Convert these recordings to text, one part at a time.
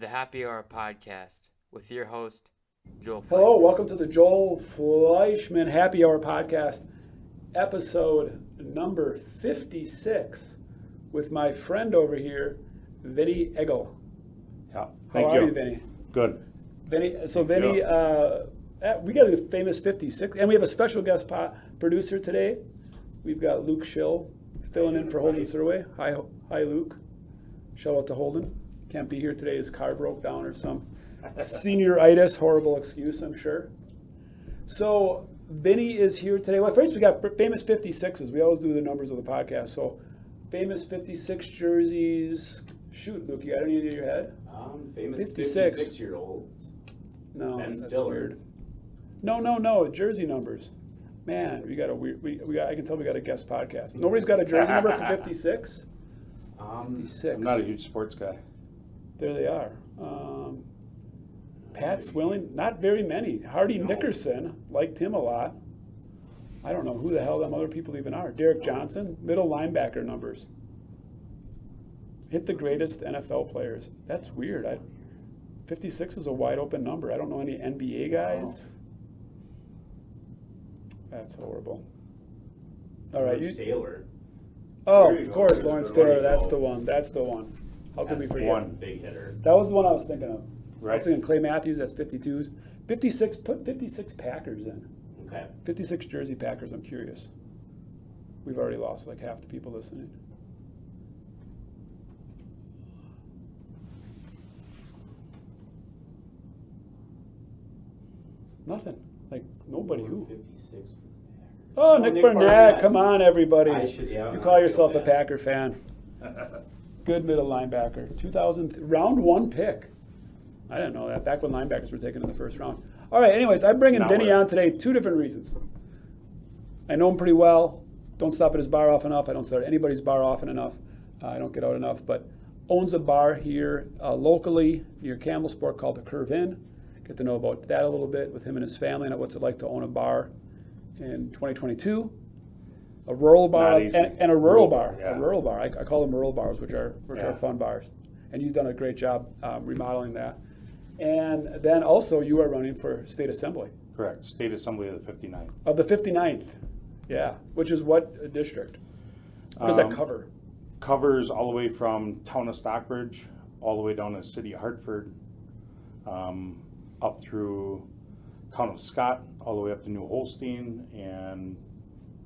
the Happy Hour podcast with your host, Joel. Hello, welcome to the Joel Fleischman Happy Hour podcast, episode number 56, with my friend over here, Vinny Eggle. Yeah. How Thank are you. you, Vinny? Good. Vinny, so Thank Vinny, uh, eh, we got a famous 56, and we have a special guest po- producer today. We've got Luke Schill filling in for Holden Surway. Hi, hi, Luke. Shout out to Holden. Can't be here today. His car broke down or some senioritis. Horrible excuse, I'm sure. So Vinny is here today. Well, first we got famous 56s. We always do the numbers of the podcast. So famous 56 jerseys. Shoot, Luke, you got any in your head? Um, famous 56. 56 year olds. No, Ben that's Stiller. weird. No, no, no, jersey numbers. Man, we got a weird. We, we got. I can tell we got a guest podcast. Nobody's got a jersey number for 56. Um, 56. I'm not a huge sports guy. There they are. Um, Pat Swilling, not very many. Hardy No. Nickerson, liked him a lot. I don't know who the hell them other people even are. Derrick Johnson, middle linebacker numbers. Hit the greatest NFL players. That's weird. I, 56 is a wide open number. I don't know any NBA guys. That's horrible. All right. Lawrence You, Taylor. oh, of course, Lawrence Taylor. That's the one. That's the one. How could we That's forget? one. Big hitter. That was the one I was thinking of. I Right. was thinking Clay Matthews, that's 52s. 56, put 56 Packers in. Okay. 56 Jersey Packers, I'm curious. We've already lost like half the people listening. Nothing. Like nobody who. 56. Oh, Oh, Nick, oh, Nick Burnett, Barnett. come on, everybody. I should- yeah, you I call feel yourself a bad. Packer fan. Good middle linebacker. 2000, round one pick. I didn't know that. Back when linebackers were taken in the first round. All right, anyways, I'm bringing Vinny on today. Two different reasons. I know him pretty well. Don't stop at his bar often enough. I don't start at anybody's bar often enough. Uh, I don't get out enough. But owns a bar here uh, locally near Campbellsport called the Curve Inn. Get to know about that a little bit with him and his family and what's it like to own a bar in 2022. A rural bar and, and a rural, Rural bar. yeah. A rural bar. I, I call them rural bars, which are which are fun bars. And you've done a great job um, remodeling that. And then also you are running for state assembly Correct. State Assembly of the 59th. of the 59th. Yeah, which is what district? What does that Um, cover? Covers all the way from town of Stockbridge, all the way down to city of Hartford, um, up through town of Scott, all the way up to New Holstein, and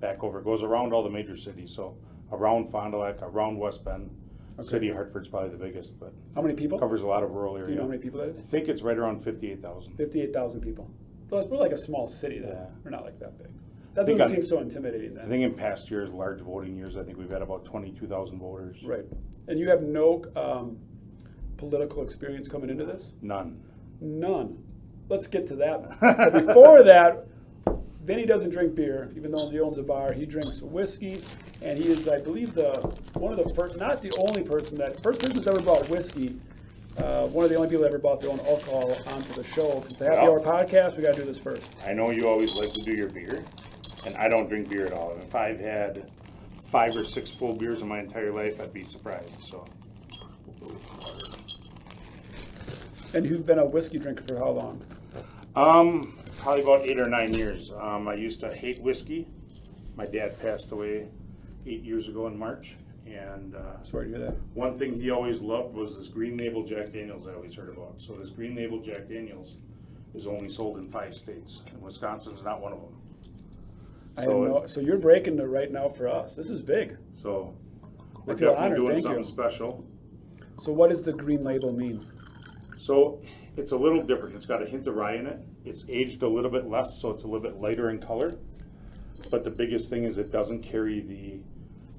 back over. It goes around all the major cities. So around Fond du Lac, around West Bend. Okay. City of Hartford's probably the biggest, but How many people? covers a lot of rural area. You know how many people that is? I think it's right around 58,000. 58,000 people. So it's- we're like a small city then. Yeah. We're not like that big. That think doesn't on- seem so intimidating I then. think in past years, large voting years, I think we've had about 22,000 voters. Right. And you have no um, political experience coming into this? None. None. Let's get to that. Before that, Vinny doesn't drink beer, even though he owns a bar. He drinks whiskey, and he is, I believe, the one of the first, not the only person that first person that's ever brought whiskey. Uh, one of the only people that ever brought their own alcohol onto the show. It's a happy Yeah. hour podcast. We got to do this first. I know you always like to do your beer, and I don't drink beer at all. And if I've had five or six full beers in my entire life, I'd be surprised. So, And you've been a whiskey drinker for how long? um, probably about eight or nine years. Um, I used to hate whiskey. My dad passed away eight years ago in March, and uh, Sorry to hear that. one thing he always loved was this Green Label Jack Daniels I always heard about. So this Green Label Jack Daniels is only sold in five states, and Wisconsin's not one of them. I So- know. So you're breaking it right now for us. This is big. So I we're feel definitely honored. doing Thank something you. special. So what does the green label mean? So it's a little different. It's got a hint of rye in it. It's aged a little bit less, so it's a little bit lighter in color. But the biggest thing is it doesn't carry the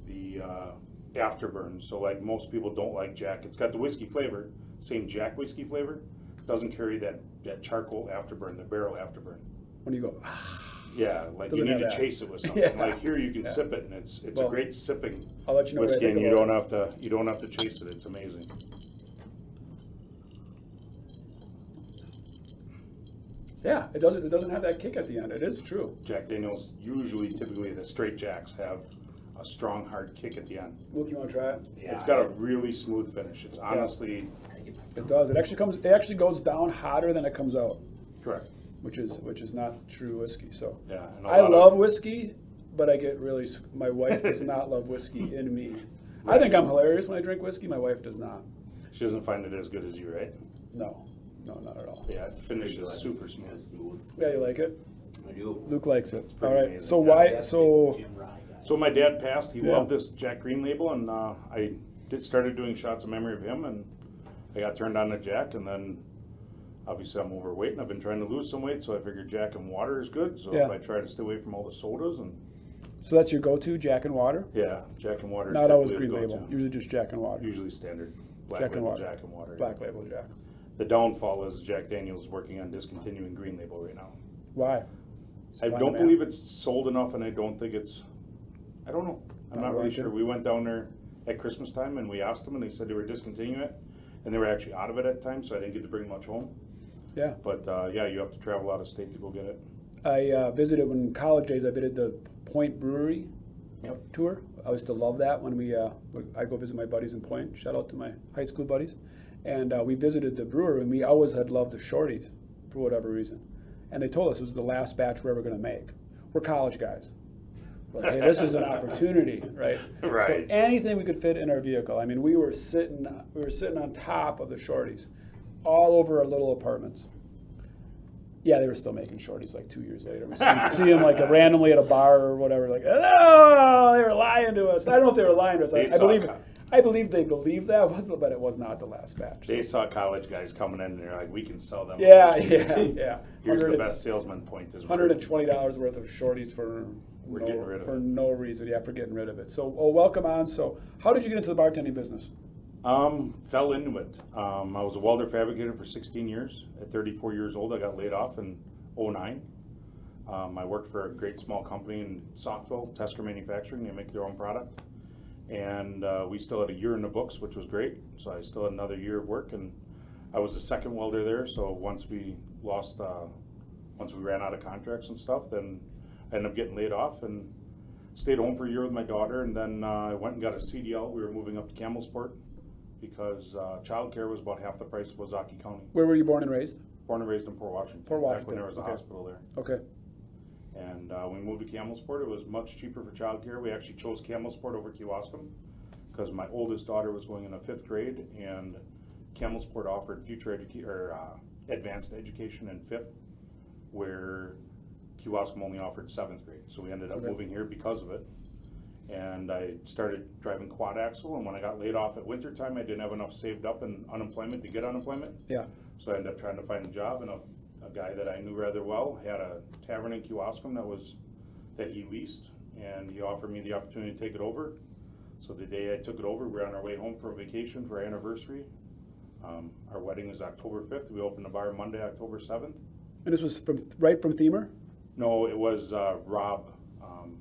the uh, afterburn. So like most people don't like Jack. It's got the whiskey flavor, same Jack whiskey flavor. Doesn't carry that that charcoal afterburn, the barrel afterburn. When you go, "Ah," Yeah, like you need to that. chase it with something. Yeah. Like here, you can Yeah. sip it, and it's it's Well, a great sipping I'll let you know whiskey, and you don't have to you don't have to chase it. It's amazing. Yeah, it doesn't. It doesn't have that kick at the end. It is true. Jack Daniels usually, typically, the straight jacks have a strong, hard kick at the end. Luke, you want to try it? It's got a really smooth finish. It's honestly It does. It actually comes. It actually goes down hotter than it comes out, correct. which is which is not true whiskey. So Yeah. and a I lot love of- whiskey, but I get really. s- My wife does not love whiskey in me. I think I'm hilarious when I drink whiskey. My wife does not. She doesn't find it as good as you, right? No, no, not at all. Yeah, it finishes Good. super Yeah, smooth. smooth. Yeah, you like it? I do. Luke likes it. pretty All right. amazing. So Yeah, why? So Jim Rye guy. So my dad passed. He Yeah. loved this Jack Green label, and uh, I did started doing shots of memory of him, and I got turned on to Jack, and then obviously I'm overweight, and I've been trying to lose some weight, so I figured Jack and water is good. So Yeah. if I try to stay away from all the sodas, and so that's your go-to, Jack and water. yeah, Jack and water. is Not always typically green the label. go-to. Usually just Jack and water. Usually standard black Jack and label water. Jack and water. Black label Jack. The downfall is Jack Daniels working on discontinuing green label right now. Why? I don't believe it's sold enough, and I don't think it's. I don't know. I'm Not not really sure. We went down there at Christmas time, and we asked them, and they said they were discontinuing it, and they were actually out of it at times, so I didn't get to bring much home. Yeah. But uh, yeah, you have to travel out of state to go get it. I uh, visited when college days. I visited the Point Brewery Yep. tour. I used to love that when we. Uh, I go visit my buddies in Point. Shout out to my high school buddies, and uh, we visited the brewery. And we always had loved the shorties for whatever reason, and they told us it was the last batch we're ever going to make. We're college guys. We're Like, hey, this is an opportunity, right? Right. So anything we could fit in our vehicle. I mean, we were sitting. We were sitting on top of the shorties, all over our little apartments. Yeah, they were still making shorties like two years later. We see, see them like randomly at a bar or whatever. Like, oh, they were lying to us. I don't know if they were lying to us. I, They I believe, co- I believe they believed that was, but it was not the last batch. They saw college guys coming in, and they're like, "We can sell them." yeah, yeah, yeah. Here's the best salesman point: is Hundred and twenty dollars worth of shorties for We're no, getting rid of for it. no reason. Yeah, for getting rid of it. So, oh, welcome on. So, how did you get into the bartending business? Um, fell into it. Um, I was a welder fabricator for 16 years. At 34 years old, I got laid off in 09. Um, I worked for a great small company in Saukville, Tesker Manufacturing. They make their own product. And uh, we still had a year in the books, which was great. So I still had another year of work. And I was the second welder there. So once we lost, uh, once we ran out of contracts and stuff, then I ended up getting laid off and stayed home for a year with my daughter. And then uh, I went and got a CDL. We were moving up to Campbellsport because uh, childcare was about half the price of Ozaukee County. Where were you born and raised? Born and raised in Port Washington. Port Back when Washington, there was a okay. hospital there. Okay. And uh, we moved to Campbellsport. It was much cheaper for childcare. We actually chose Campbellsport over Kewaskum because my oldest daughter was going into fifth grade, and Campbellsport offered future education or uh, advanced education in fifth, where Kewaskum only offered seventh grade. So we ended up Okay. moving here because of it. And I started driving quad axle, and when I got laid off at winter time, I didn't have enough saved up in unemployment to get unemployment. Yeah. So I ended up trying to find a job, and a, a guy that I knew rather well had a tavern in Kewaskum that was, that he leased, and he offered me the opportunity to take it over. So the day I took it over, we were on our way home for a vacation for our anniversary. Um, our wedding is October fifth, we opened the bar Monday, October seventh. And this was from right from Themer. No, it was, uh, Rob, um,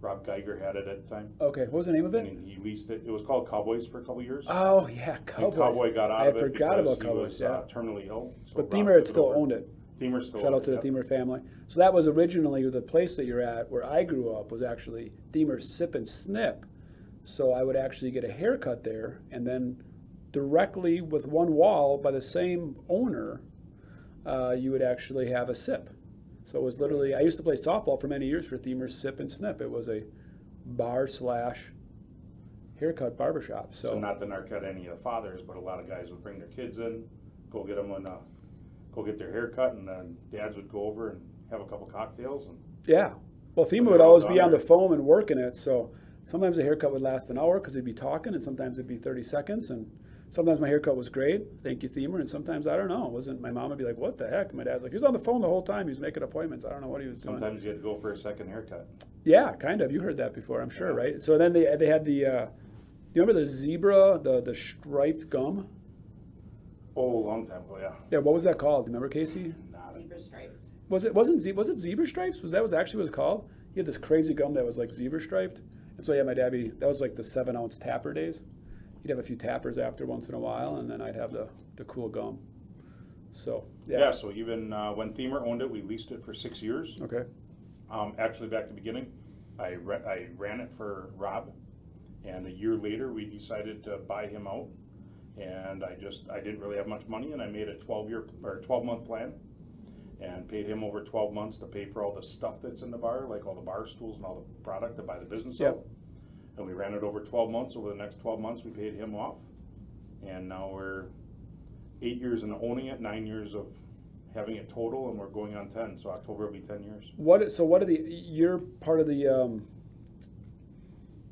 Rob Geiger had it at the time, Okay. What was the name of it? and he leased it, it was called Cowboys for a couple years. Oh yeah, And Cowboys. Cowboy got out I of it forgot because about he Cowboys. was, yeah. uh, terminally ill. so but Rob Themer took had it still over. owned it. Themer still Shout out to it, the. Themer family. So that was originally the place that you're at, where I grew up, was actually Themer Sip and Snip. So I would actually get a haircut there, and then directly with one wall by the same owner, uh, you would actually have a sip. So it was literally. I used to play softball for many years for Themer Sip and Snip. It was a bar slash haircut barbershop. So, So not to narcut any of the fathers, but a lot of guys would bring their kids in, go get them on, uh, go get their hair cut, and then dads would go over and have a couple cocktails, and Yeah. Well, Themer would always be on the phone and working it. So sometimes the haircut would last an hour because they'd be talking, and sometimes it'd be 30 seconds. And sometimes my haircut was great. Thank you, Themer. And sometimes, I don't know, it wasn't my mom would be like, what the heck? My dad's like, he was on the phone the whole time. He was making appointments. I don't know what he was doing. sometimes you had to go for a second haircut. Yeah, kind of. You heard that before, I'm sure, Yeah. right? So then they, they had the, uh, you remember the zebra, the, the striped gum? Oh, a long time ago, yeah. Yeah, what was that called? Do you remember, Casey? Nah, Zebra stripes. Was it wasn't ze- was it zebra stripes? Was that was actually what it was called? He had this crazy gum that was like zebra striped. And so yeah, my daddy that was like the seven ounce tapper days. He'd have a few tappers after once in a while, and then I'd have the the cool gum. So yeah. yeah, so even uh, when Themer owned it, we leased it for six years. okay, Um, actually, back to the beginning, I, ra- I ran it for Rob, and a year later, we decided to buy him out. And I just, I didn't really have much money, and I made a twelve-year, or twelve-month plan, and paid him over twelve months to pay for all the stuff that's in the bar, like all the bar stools and all the product to buy the business Yep. out. And we ran it over twelve months, over the next twelve months, we paid him off, and now we're eight years in owning it, nine years of having it total, and we're going on ten, so October will be ten years. What, so what are the, you're part of the, um,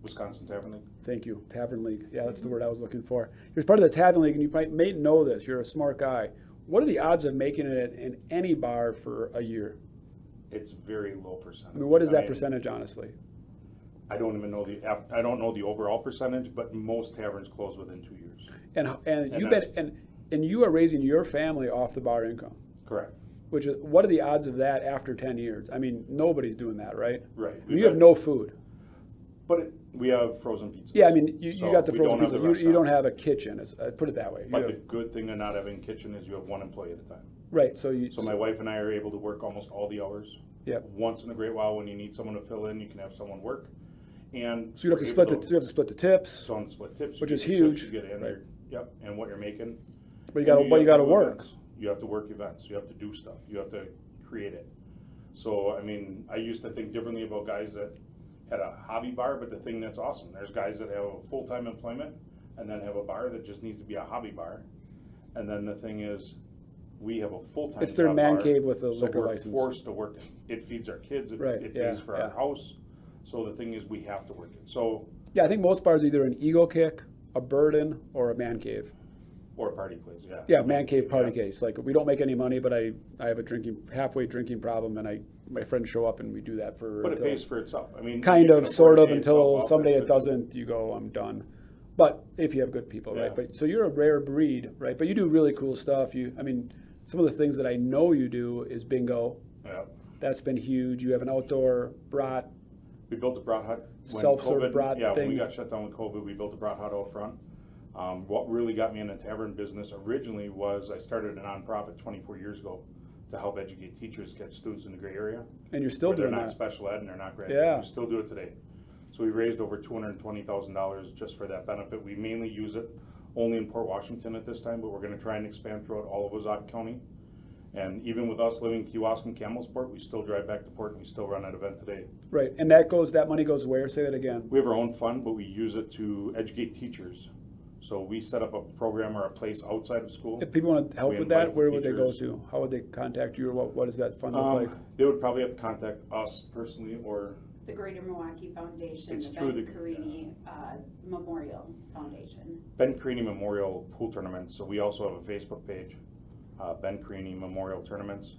Wisconsin Tavern League. Thank you, Tavern League. Yeah, that's the word I was looking for. You're part of the Tavern League, and you might may know this. You're a smart guy. What are the odds of making it in any bar for a year? It's very low percentage. I mean, what is I that mean, percentage, honestly? I don't even know the, I don't know the overall percentage, but most taverns close within two years. And and And you've been and and you are raising your family off the bar income. Correct, Which is what are the odds of that after ten years? I mean, nobody's doing that, right? right. And We've you have no food. But it- we have frozen pizzas. Yeah, I mean, you, So you got the we frozen don't have pizza. the You, you don't have a kitchen. as- uh, put it that way. You But have- the good thing of not having kitchen is you have one employee at a time. right. So you. So my wife and I are able to work almost all the hours. Yep. Once in a great while, when you need someone to fill in, you can have someone work. And. So you have to we're split the able you have to split the tips, Don't split tips. Which is tips, huge, You get in right. there, yep, and what you're making. but you And got to but you have got to do work. events. You have to work events, you have to do stuff, you have to create it. So, I mean, I used to think differently about guys that had a hobby bar, but the thing that's awesome, there's guys that have a full-time employment and then have a bar that just needs to be a hobby bar. And then the thing is, we have a full-time It's their job man bar, cave with a so liquor we're license. forced to work it. It feeds our kids, it, Right, it yeah, pays for yeah. our house. So the thing is, we have to work it. So, Yeah, I think most bars are either an ego kick, a burden, or a man cave. Or party place, yeah. Yeah, man cave party Yeah. case. Like we don't make any money, but I, I have a drinking halfway drinking problem, and I my friends show up and we do that for But it until- pays for itself. I mean. kind of, can sort afford to of, pay until itself off, someday it doesn't. You go, I'm done. But if you have good people, right? But so you're a rare breed, right? But you do really cool stuff. You, I mean, some of the things that I know you do is bingo. Yeah. That's been huge. You have an outdoor brat. We built a brat hut. when Self-serve COVID- brat Yeah, when thing. we got shut down with COVID, we built a brat hut out front. Um, what really got me in the tavern business originally was I started a nonprofit twenty-four years ago to help educate teachers, get students in the gray area. And you're still doing where they're not that. special ed and they're not graduating. Yeah. We still do it today. So we raised over two hundred and twenty thousand dollars just for that benefit. We mainly use it only in Port Washington at this time, but we're gonna try and expand throughout all of Ozaukee County. And even with us living in Kewaskum, and Campbellsport, we still drive back to port and we still run that event today. Right, and that goes. That money goes where? Say that again. We have our own fund, but we use it to educate teachers. So we set up a program or a place outside of school. If people want to help We with that, invite the where would they go teachers. to? How would they contact you, or what? What does that fund look Um, like? They would probably have to contact us personally or, The Greater Milwaukee Foundation, It's the through Ben the- Carini uh, Memorial Foundation. Ben Creaney Memorial Pool Tournament. So we also have a Facebook page, uh, Ben Creaney Memorial Tournaments.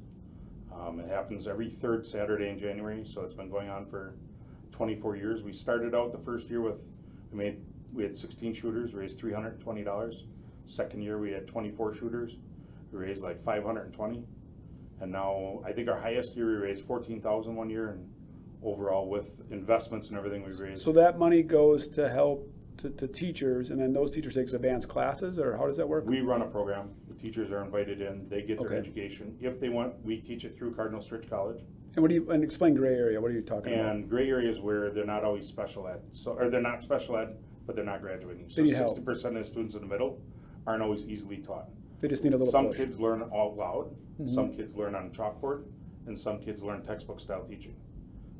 Um, it happens every third Saturday in January, so it's been going on for twenty-four years. We started out the first year with, we made, we had sixteen shooters, raised three hundred and twenty dollars. Second year, we had twenty-four shooters, we raised like five hundred and twenty. And now, I think our highest year, we raised 14,000 one year, and overall with investments and everything, we raised. So that money goes to help to, to teachers, and then those teachers take advanced classes, or how does that work? We run a program, the teachers are invited in, they get their Okay. education. If they want, we teach it through Cardinal Stritch College. And what do you and explain gray area? What are you talking about? And gray areas where they're not always special ed, so, or they're not special ed, but they're not graduating. So They need help. sixty percent of the students in the middle aren't always easily taught. They just need a little Some push. kids learn out loud, some Mhm. kids learn on a chalkboard, and some kids learn textbook style teaching.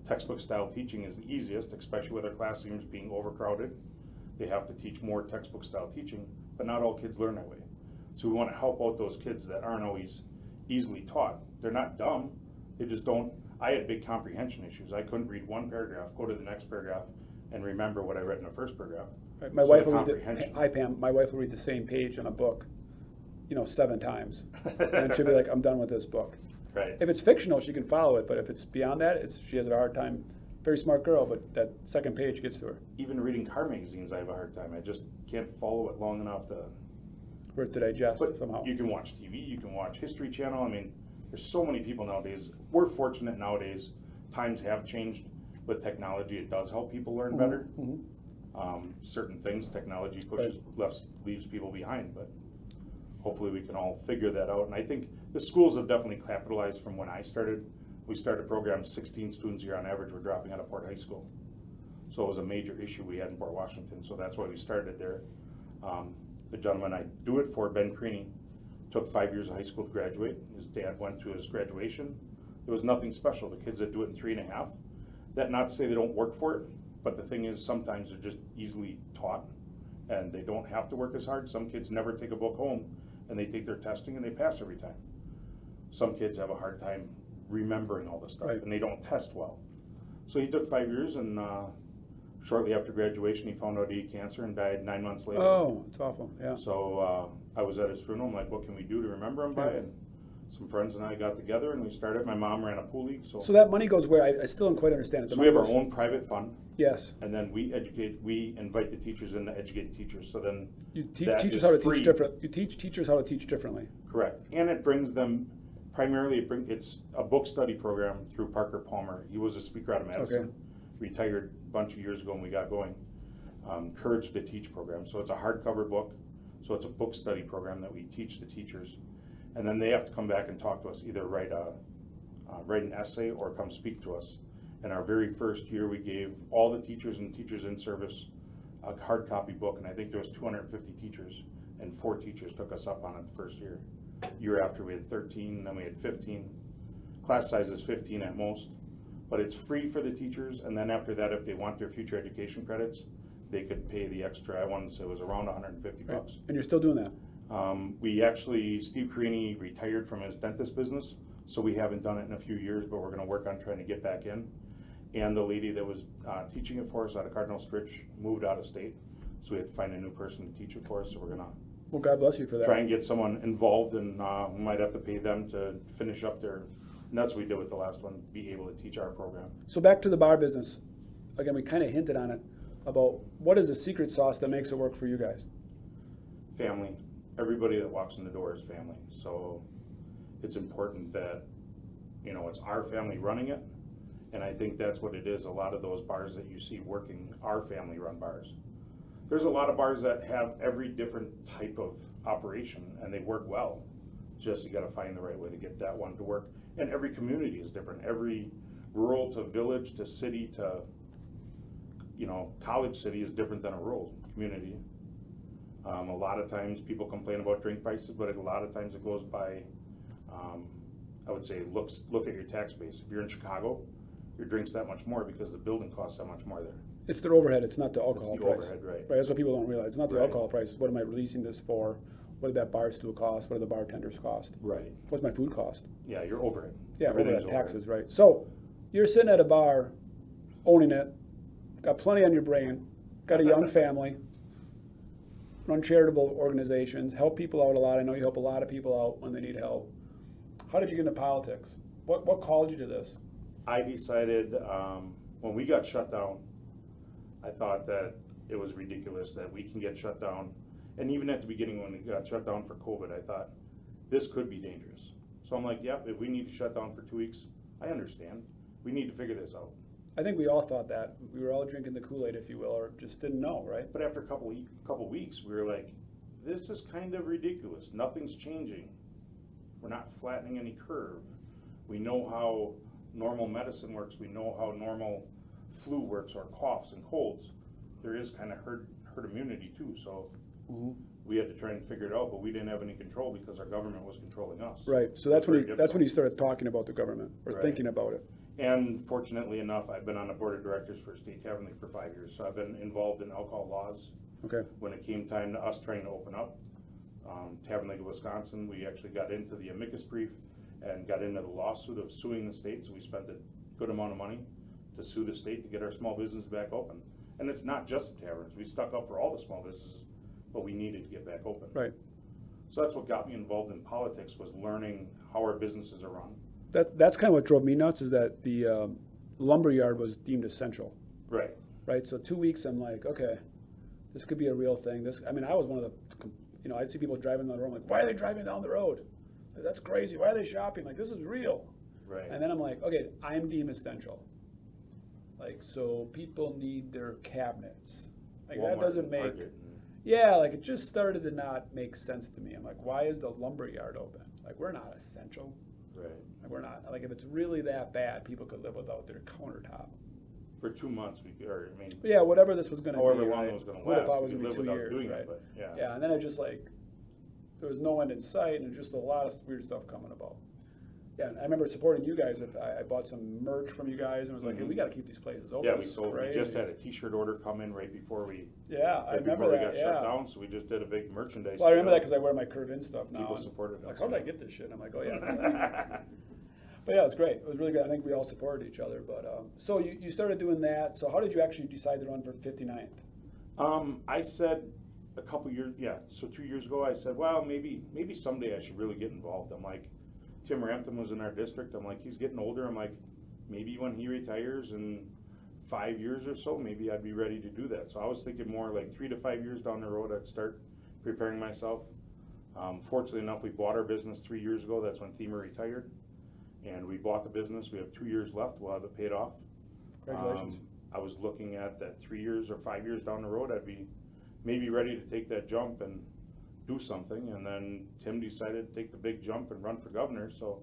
Textbook style teaching is the easiest, especially with our classrooms being overcrowded. They have to teach more textbook style teaching, but not all kids learn that way. So we want to help out those kids that aren't always easily taught. They're not dumb, they just don't. I had big comprehension issues. I couldn't read one paragraph, go to the next paragraph, and remember what I read in the first paragraph. Right, My So wife the will read the, comprehension. hi Pam, my wife will read the same page in a book, you know, seven times. And she'll be like, I'm done with this book. Right. If it's fictional, she can follow it, but if it's beyond that, it's, she has a hard time. Very smart girl, but that second page gets to her. Even reading car magazines, I have a hard time. I just can't follow it long enough to For it to digest But somehow. you can watch TV, you can watch History Channel. I mean, there's so many people nowadays. We're fortunate nowadays. Times have changed with technology. It does help people learn better. Mhm. Um, certain things, technology pushes left leaves people behind, but hopefully we can all figure that out. And I think the schools have definitely capitalized from when I started we started a program, sixteen students a year on average were dropping out of Port High School. So it was a major issue we had in Port Washington, so that's why we started there. Um, the gentleman I do it for, Ben Creaney, took five years of high school to graduate. His dad went to his graduation. There was nothing special. The kids that do it in three and a half, that not to say they don't work for it, but the thing is, sometimes they're just easily taught and they don't have to work as hard. Some kids never take a book home and they take their testing and they pass every time. Some kids have a hard time remembering all this stuff Right. and they don't test well. So he took five years and uh, shortly after graduation, he found out he had cancer and died nine months later. Oh, it's awful, yeah. So uh, I was at his funeral. I'm like, what can we do to remember him by? Yeah. And some friends and I got together and we started. My mom ran a pool league, so, So that money goes where? I, I still don't quite understand it. The so we have our goes- own private fund, Yes, and then we educate. We invite the teachers in to educate teachers. So then, you teach That teachers is how to free. teach different, you teach teachers how to teach differently. correct, and it brings them. Primarily, it bring, it's a book study program through Parker Palmer. He was a speaker out of Madison, Okay. retired a bunch of years ago when we got going. Um, Courage to Teach program. So it's a hardcover book. So it's a book study program that we teach the teachers, and then they have to come back and talk to us. Either write a uh, write an essay or come speak to us. In our very first year, we gave all the teachers and teachers in service a hard copy book, and I think there was 250 teachers, and four teachers took us up on it the first year. Year after, we had 13, then we had 15. Class size is 15 at most, but it's free for the teachers, and then after that, if they want their future education credits, they could pay the extra, I want to say it was around 150 Right. bucks. And you're still doing that? Um, we actually, Steve Carini retired from his dentist business, so we haven't done it in a few years, but we're gonna work on trying to get back in. And the lady that was, uh, teaching it for us out of Cardinal Stritch moved out of state, so we had to find a new person to teach it for us, so we're gonna Well, God bless you for that. try and get someone involved and, uh, we might have to pay them to finish up their, and that's what we did with the last one, be able to teach our program. So back to the bar business. Again, we kind of hinted on it about what is the secret sauce that makes it work for you guys? family. Everybody that walks in the door is family. So it's important that, you know, it's our family running it. And I think that's what it is. A lot of those bars that you see working are family run bars. There's a lot of bars that have every different type of operation and they work well. Just you gotta find the right way to get that one to work. And every community is different. Every rural to village to city to, you know, college city is different than a rural community. Um, a lot of times people complain about drink prices, but a lot of times it goes by, um, I would say, looks, look at your tax base. If you're in Chicago, your drink's that much more because the building costs that much more there. It's their overhead, it's not the It's alcohol the price. overhead, right. Right, that's what people don't realize. It's not the Right. alcohol price. What am I releasing this for? What did that bar stool cost? What do the bartenders cost? Right. What's my food cost? Yeah, your overhead. Yeah, Everything's overhead taxes, right. So you're sitting at a bar, owning it, got plenty on your brain, got a young family, run charitable organizations, help people out a lot. I know you help a lot of people out when they need help. How did you get into politics? What, what called you to this? I decided, um, when we got shut down, I thought that it was ridiculous that we can get shut down. And even at the beginning, when we got shut down for COVID, I thought, this could be dangerous. So I'm like, yep, if we need to shut down for two weeks, I understand. We need to figure this out. I think we all thought that. We were all drinking the Kool-Aid, if you will, or just didn't know, right? But after a couple, couple weeks, we were like, this is kind of ridiculous. Nothing's changing. We're not flattening any curve. We know how normal medicine works. We know how normal flu works or coughs and colds. There is kind of herd, herd immunity too, so mm-hmm. we had to try and figure it out, but we didn't have any control because our government was controlling us. Right, so that's when he, that's when you started talking about the government, or Right. thinking about it. And fortunately enough, I've been on the board of directors for State Tavern League for five years, so I've been involved in alcohol laws. Okay, when it came time to us trying to open up, um, Tavern League of Wisconsin, we actually got into the amicus brief and got into the lawsuit of suing the state, so we spent a good amount of money to sue the state to get our small business back open. And it's not just the taverns, we stuck up for all the small businesses, but we needed to get back open. right. So that's what got me involved in politics, was learning how our businesses are run. That, that's kind of what drove me nuts, is that the um, lumberyard was deemed essential. Right. right? So two weeks, I'm like, okay, this could be a real thing. This, I mean, I was one of the, you know, I'd see people driving down the road, I'm like, why are they driving down the road? That's crazy. Why are they shopping? Like, this is real. Right. And then I'm like, okay, I'm deemed essential. Like, so people need their cabinets. Like, that Walmart doesn't make, Target yeah, like, it just started to not make sense to me. I'm like, why is the lumberyard open? Like, we're not essential. Right. Like, we're not, like, if it's really that bad, people could live without their countertop. For two months, we, could- or, I mean, yeah, whatever this was gonna be, however long right? it was gonna last, thought it we was could gonna live be two without years, doing right? it, but, yeah. Yeah, and then it just like, there was no end in sight and just a lot of weird stuff coming about. Yeah, I remember supporting you guys with, I, I bought some merch from you guys and was like, hey, Mhm. we gotta keep these places open. Yeah, we sold, we just had a t-shirt order come in right before we, Yeah, I right before remember we that, got shut down, so we just did a big merchandise. Well, I remember that because I wear my Curve Inn stuff now. People and supported Like, us, how did I get this shit? I'm like, oh yeah. But yeah, it was great. It was really good. I think we all supported each other. But um, so you, you started doing that. So how did you actually decide to run for 59th? Um, I said a couple years, yeah, so two years ago, I said, well, maybe, maybe someday I should really get involved. I'm like, Tim Ramthun was in our district. I'm like, he's getting older. I'm like, maybe when he retires in five years or so, maybe I'd be ready to do that. So I was thinking more like three to five years down the road, I'd start preparing myself. Um, fortunately enough, we bought our business three years ago. That's when Themer retired. And we bought the business. We have two years left. We'll have it paid off. Congratulations. Um, I was looking at that three years or five years down the road, I'd be maybe ready to take that jump and do something. And then Tim decided to take the big jump and run for governor. So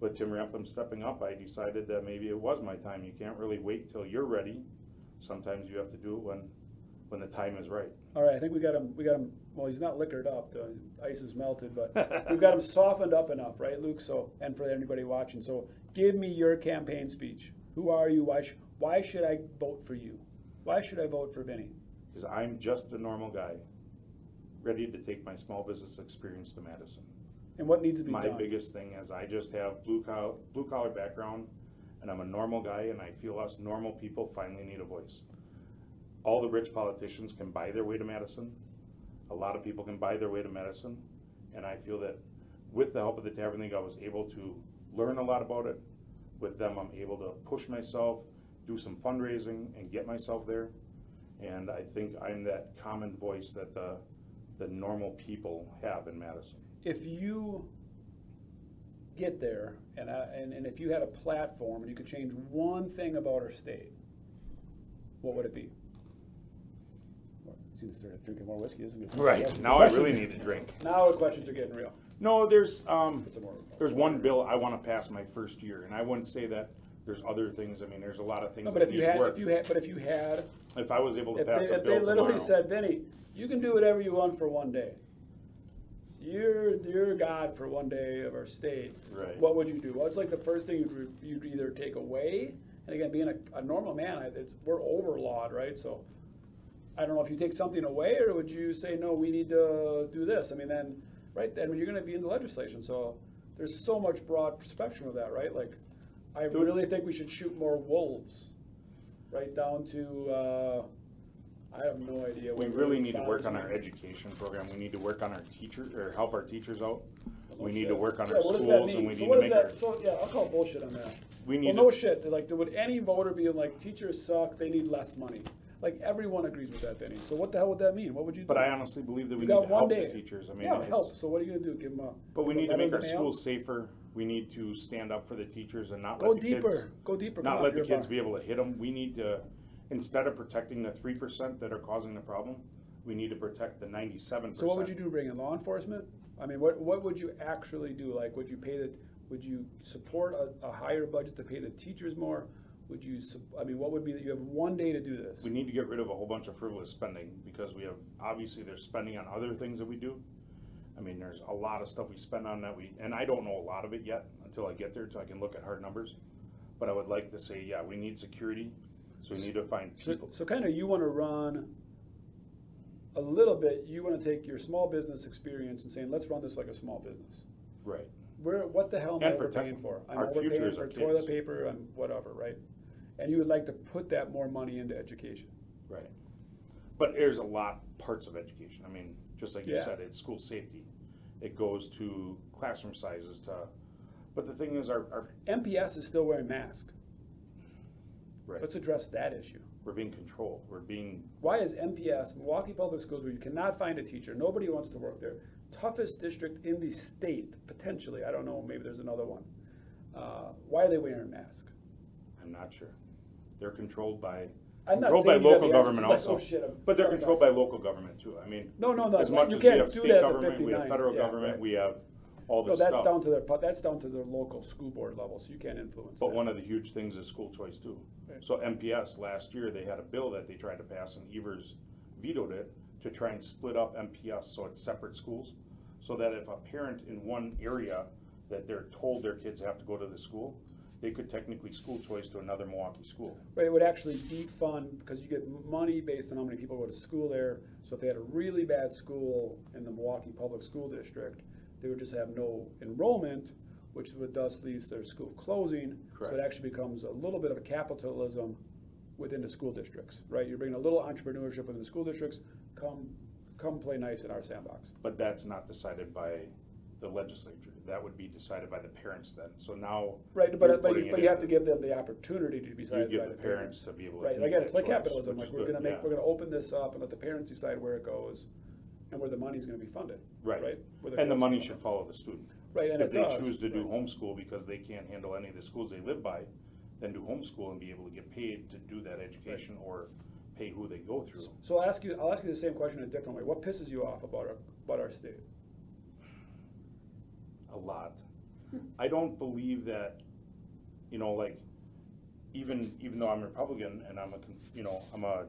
with Tim Ramthun stepping up, I decided that maybe it was my time. You can't really wait till you're ready. Sometimes you have to do it when, when the time is right. All right, I think we got him. We got him. Well, he's not liquored up. The ice is melted, but we've got him softened up enough, right, Luke? So, and for anybody watching, so give me your campaign speech. Who are you? Why? Sh- why should I vote for you? Why should I vote for Vinny? Because I'm just a normal guy, ready to take my small business experience to Madison. And what needs to be My done? biggest thing is I just have blue collar, blue collar background, and I'm a normal guy, and I feel us normal people finally need a voice. All the rich politicians can buy their way to Madison. A lot of people can buy their way to Madison, and I feel that with the help of the Tavern League, I was able to learn a lot about it. With them, I'm able to push myself, do some fundraising, and get myself there. And I think I'm that common voice that the, the normal people have in Madison. if you get there and, I, and, and if you had a platform and you could change one thing about our state, what would it be? He's gonna drinking more whiskey, isn't he? Right, now I really need to drink. Now the questions are getting real. No, there's, um, Put some more- there's one bill I wanna pass my first year, and I wouldn't say that there's other things, I mean, there's a lot of things No, but that if need you had, work. if you had, but if you had, If I was able to if pass they, a if they bill literally tomorrow, said, Vinny, you can do whatever you want for one day. You're, you're God for one day of our state. Right. What would you do? What's like the first thing you'd, re- you'd either take away? And again, being a, a normal man, I, it's, we're overlawed, right? So I don't know if you take something away or would you say, no, we need to do this? I mean, then, right, then when you're gonna be in the legislation, so there's so much broad spectrum of that, right? Like, I really think we should shoot more wolves, right down to, uh, I have no idea. we what really need to work on our education program, we need to work on our teacher, or help our teachers out. We No need to work on Yeah, our what does that schools, and mean? we So need what to is make our, that- So, yeah, I'll call bullshit on that. we Well, need no to, shit, like, would any voter be like, teachers suck, they need less money? Like, everyone agrees with that, Benny, so what the hell would that mean? What would you do? but I honestly believe that we You need got to one help the day. teachers, I mean. Yeah, it's- help, so what are you gonna do, give them a? But we need to make our schools safer, we need to stand up for the teachers and not Go let the kids. deeper, go deeper. not come let the kids fine. be able to hit them. We need to, instead of protecting the three percent that are causing the problem, we need to protect the ninety-seven percent. So what would you do, bring in law enforcement? I mean, what, what would you actually do? Like, would you pay the, would you support a, a higher budget to pay the teachers more? Would you, I mean, what would be, that you have one day to do this? We need to get rid of a whole bunch of frivolous spending, because we have, obviously, there's spending on other things that we do. I mean, there's a lot of stuff we spend on that we, and I don't know a lot of it yet, until I get there, till I can look at hard numbers. But I would like to say, yeah, we need security, so we need to find So, people. so kind of you want to run a little bit, you want to take your small business experience and saying, let's run this like a small business. Right, Where, what the hell am I And protect overpaying them. for? I'm Our overpaying for toilet kids. paper and whatever, right? And you would like to put that more money into education. right. But there's a lot parts of education, I mean, just like you said, it's school safety. It goes to classroom sizes to, but the thing is, our, our, MPS is still wearing masks. right, Let's address that issue. we're being controlled, we're being, Why is MPS, Milwaukee Public Schools, where you cannot find a teacher, nobody wants to work there, toughest district in the state, potentially, I don't know, maybe there's another one. Uh, why are they wearing masks? I'm not sure. They're controlled by, I'm not controlled by saying you have local the answer, government just like, oh, also. oh, shit, I'm But they're controlled by local government too, I mean. No, no, no, As much you as we can't have do state that to government, we have 59, federal yeah, government, right. we have all No, this that's stuff. down to their, pu- that's down to their local school board level, so you can't influence that. But one of the huge things is school choice too. Right. So MPS, last year, they had a bill that they tried to pass and Evers vetoed it to try and split up MPS so it's separate schools. So that if a parent in one area that they're told their kids have to go to the school, they could technically school choice to another Milwaukee school. Right, it would actually defund, because you get money based on how many people go to school there. So if they had a really bad school in the Milwaukee Public School District, they would just have no enrollment, which would thus leads to their school closing. Correct. So it actually becomes a little bit of a capitalism within the school districts, right? You're bringing a little entrepreneurship within the school districts, come, come play nice in our sandbox. But that's not decided by the legislature. That would be decided by the parents then. So now. Right, you're but, but putting you, it but you have to give them the opportunity to You decide by give the parents. parents to be able to. Right, make again, that it's like choice, capitalism, which like is we're good, gonna make, yeah. we're gonna open this up and let the parents decide where it goes and where the money's gonna be funded, right? Right. Where And the goes- money should follow the student. Right, and If it they does. choose to do right. homeschool because they can't handle any of the schools they live by, then do homeschool and be able to get paid to do that education or pay who they go through. So I'll ask you, I'll ask you the same question in a different way. What pisses you off about our, about our state? A lot. I don't believe that, you know, like, even, even though I'm Republican and I'm a, you know, I'm a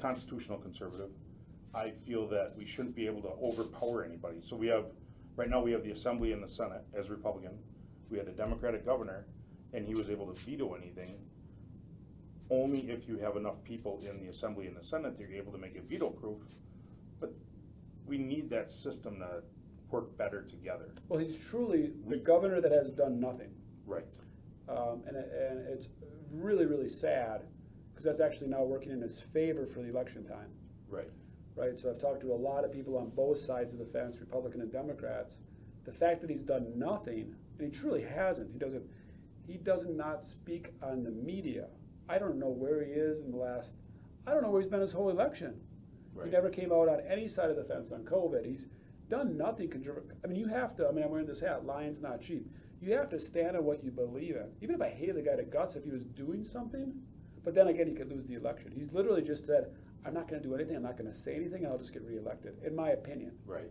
constitutional conservative, I feel that we shouldn't be able to overpower anybody. So we have, right now, we have the Assembly and the Senate as Republican. We had a Democratic governor, and he was able to veto anything. Only if you have enough people in the Assembly and the Senate, that you're able to make it veto-proof. But we need that system to work better together. Well, he's truly the governor that has done nothing. Right. Um, and, and it's really, really sad, because that's actually now working in his favor for the election time. Right. right? So I've talked to a lot of people on both sides of the fence, Republican and Democrats. The fact that he's done nothing, and he truly hasn't, he doesn't, he does not speak on the media. I don't know where he is in the last, I don't know where he's been his whole election. He never came out on any side of the fence on COVID. He's done nothing. I mean, you have to, I mean, I'm wearing this hat, lion's not cheap. You have to stand on what you believe in. Even if I hated the guy to guts, if he was doing something, but then again, he could lose the election. He's literally just said, I'm not gonna do anything, I'm not gonna say anything, I'll just get reelected, in my opinion. Right.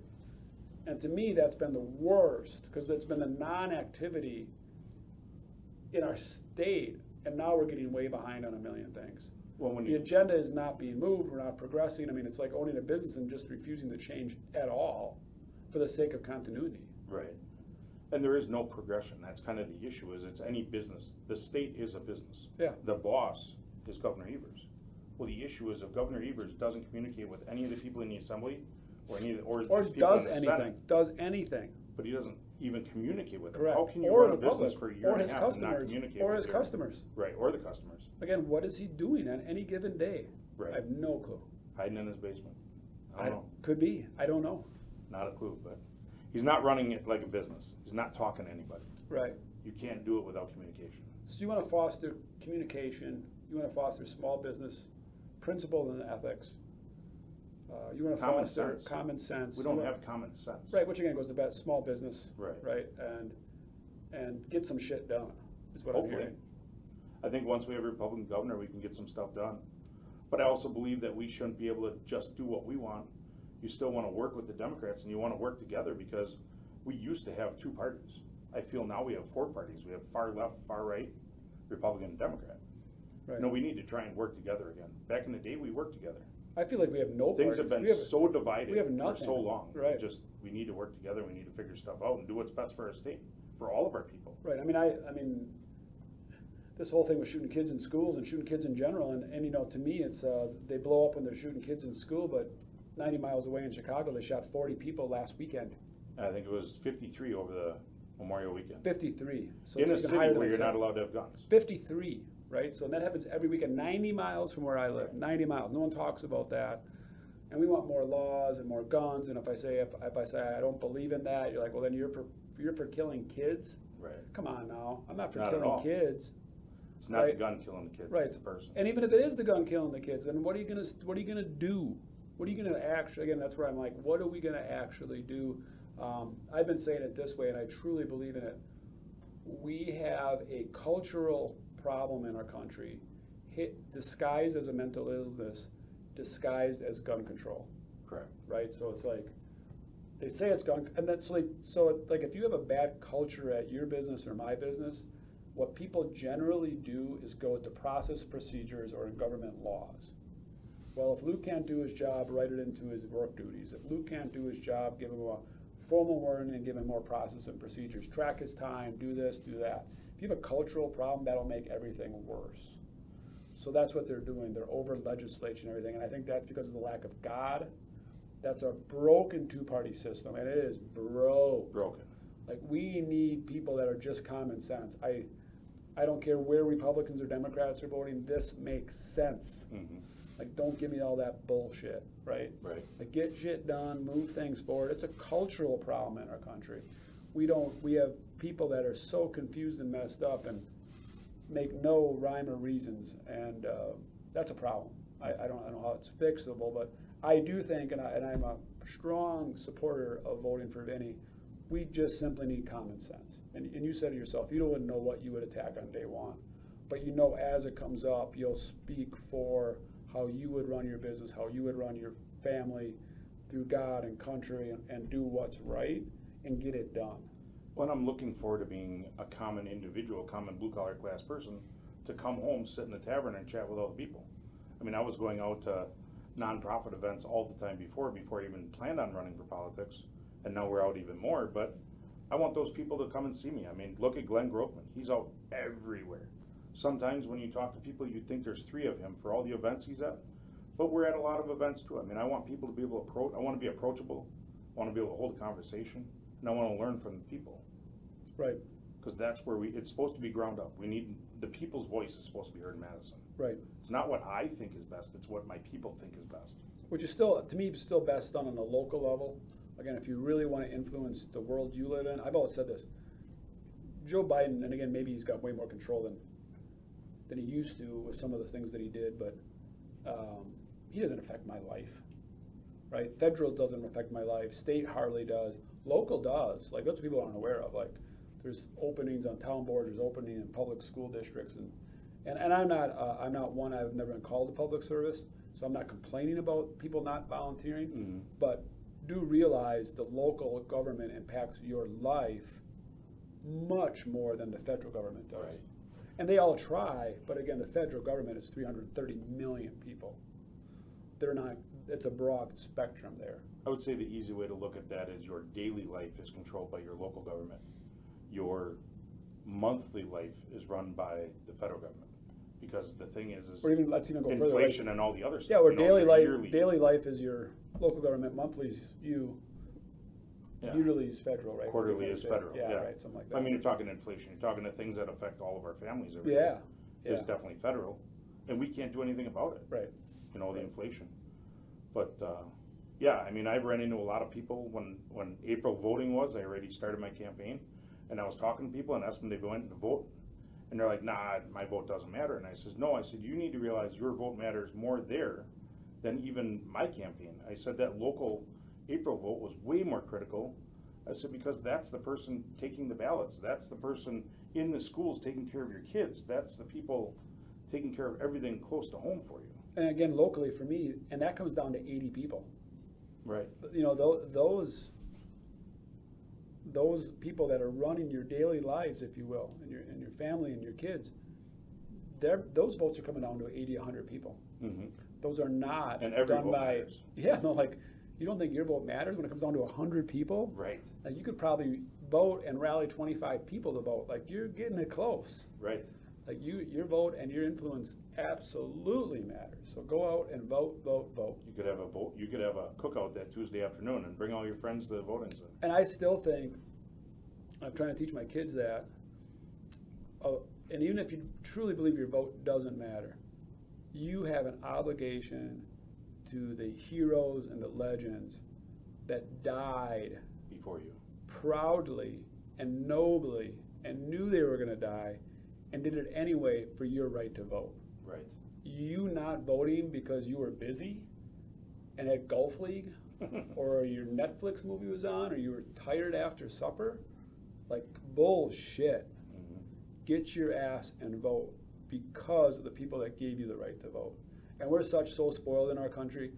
And to me, that's been the worst, because it's been the non-activity in our state, and now we're getting way behind on a million things. Well, when The you, agenda is not being moved, we're not progressing, I mean, it's like owning a business and just refusing to change at all for the sake of continuity. right. And there is no progression. That's kind of the issue, is it's any business. The state is a business. Yeah. The boss is Governor Evers. Well, the issue is if Governor Evers doesn't communicate with any of the people in the assembly or any of the, or Or his people in does anything, Senate, does anything, but he doesn't even communicate with them. correct. How can you Or run a the public, business for a year or and a his half and not customers, communicate Or with his your- customers. Right, or the customers, Again, what is he doing on any given day? Right. I have no clue. hiding in his basement. I don't know. Could be, I don't know. Not a clue, but he's not running it like a business. He's not talking to anybody. Right. You can't do it without communication. So you want to foster communication, you want to foster small business, principle and ethics. Uh, You want to Common foster sense. common sense. We don't want- have common sense. Right, which again goes to that small business. Right. Right, and, and get some shit done, is what I'm Hopefully. hearing. I think once we have a Republican governor, we can get some stuff done. But I also believe that we shouldn't be able to just do what we want. You still want to work with the Democrats and you want to work together because we used to have two parties. I feel now we have four parties. We have far left, far right, Republican and Democrat. Right. No, we need to try and work together again. Back in the day, we worked together. I feel like we have no Things parties. have been We have- so divided we have for nothing. so long. Right. Just, we need to work together, we need to figure stuff out and do what's best for our state, for all of our people. Right, I mean, I, I mean, this whole thing with shooting kids in schools and shooting kids in general, and, and you know, to me, it's, uh, they blow up when they're shooting kids in school, but ninety miles away in Chicago, they shot forty people last weekend, I think it was fifty-three over the Memorial Weekend. fifty-three. So In it's a higher city than where I you're not allowed to have guns. Fifty-three, right, so that happens every weekend, ninety miles from where I live, ninety miles, no one talks about that. And we want more laws and more guns, and if I say, if, if I say I don't believe in that, you're like, well, then you're for, you're for killing kids? Right. Come on now, I'm not for Not at killing kids. It's not the gun killing the kids, Right. it's the person. And even if it is the gun killing the kids, then what are you gonna what are you gonna do? What are you gonna actually? Again, that's where I'm like, what are we gonna actually do? Um, I've been saying it this way, and I truly believe in it. We have a cultural problem in our country, hit, disguised as a mental illness, disguised as gun control Correct. right? So it's like, they say it's gone, and that's like, so it- like if you have a bad culture at your business or my business, what people generally do is go to process procedures or in government laws. Well, if Luke can't do his job, write it into his work duties. If Luke can't do his job, give him a formal warning and give him more process and procedures. Track his time, do this, do that. If you have a cultural problem, that'll make everything worse. So that's what they're doing. They're over legislating everything, and I think that's because of the lack of God. That's a broken two-party system, and it is broke. Broken. Like we need people that are just common sense. I, I don't care where Republicans or Democrats are voting. This makes sense. Mhm. Like, don't give me all that bullshit, right? Right. Like, get shit done, move things forward. It's a cultural problem in our country. We don't. We have people that are so confused and messed up and make no rhyme or reasons, and uh, that's a problem. I, I don't. I know how it's fixable, but I do think, and, I, and I'm a strong supporter of voting for Vinny. We just simply need common sense. And, and you said it yourself. You don't know what you would attack on day one, but you know as it comes up, you'll speak for how you would run your business, how you would run your family through God and country, and, and do what's right and get it done. When I'm looking forward to being a common individual, common blue collar class person, to come home, sit in the tavern and chat with other people. I mean, I was going out to nonprofit events all the time before, before I even planned on running for politics, and now we're out even more, but I want those people to come and see me. I mean, look at Glenn Grothman, he's out everywhere. Sometimes when you talk to people, you'd think there's three of him for all the events he's at, but we're at a lot of events too. I mean, I want people to be able to approach, I wanna be approachable, I wanna be able to hold a conversation, and I wanna learn from the people Right, because that's where we, it's supposed to be ground up. We need, the people's voice is supposed to be heard in Madison. right. It's not what I think is best, it's what my people think is best. Which is still, to me, still best done on a local level. Again, if you really want to influence the world you live in, I've always said this. Joe Biden, and again, maybe he's got way more control than than he used to with some of the things that he did, but um, he doesn't affect my life, right? Federal doesn't affect my life. State hardly does. Local does. Like that's what people aren't aware of. Like there's openings on town boards. There's opening in public school districts, and and, and I'm not uh, I'm not one. I've never been called to public service, so I'm not complaining about people not volunteering. Mhm. But do realize the local government impacts your life much more than the federal government does. Right. And they all try, but again, the federal government is 330 million people. They're not. It's a broad spectrum there. I would say the easy way to look at that is your daily life is controlled by your local government. Your monthly life is run by the federal government. Because the thing is, is Or even let's even go further. like- inflation and all the other stuff. Yeah, where you know, daily your life, yearly- daily life is your local government, monthly's you, Yeah. yearly is federal, right? Quarterly is federal, yeah. Yeah, right, something like that. I mean, you're talking inflation, you're talking to things that affect all of our families every Yeah, day. It's definitely federal, and we can't do anything about it. Right. you know, the inflation. But, uh, yeah, I mean, I've run into a lot of people when, when April voting was, I already started my campaign, and I was talking to people and asked them if they went to vote, and they're like, nah, my vote doesn't matter, and I says, no, I said, you need to realize your vote matters more there than even my campaign. I said that local April vote was way more critical. I said, because that's the person taking the ballots, that's the person in the schools taking care of your kids, that's the people taking care of everything close to home for you. And again, locally for me, and that comes down to 80 people. Right. you know tho- those those people that are running your daily lives if you will and your and your family and your kids they're, those votes are coming down to 80 100 people Mm-hmm. those are not And every done by matters. yeah no like you don't think your vote matters when it comes down to 100 people Right, like you could probably vote and rally 25 people to vote like you're getting it close right. like you your vote and your influence absolutely matters so go out and vote vote vote You could have a vote, you could have a cookout that Tuesday afternoon and bring all your friends to the voting center. And I still think, I'm trying to teach my kids that, uh, and even if you truly believe your vote doesn't matter, you have an obligation to the heroes and the legends that died before you. proudly and nobly and knew they were going to die and did it anyway for your right to vote. You not voting because you were busy and at Golf League or your Netflix movie was on, or you were tired after supper, like bullshit. Mhm. Get your ass and vote because of the people that gave you the right to vote. And we're such so spoiled in our country.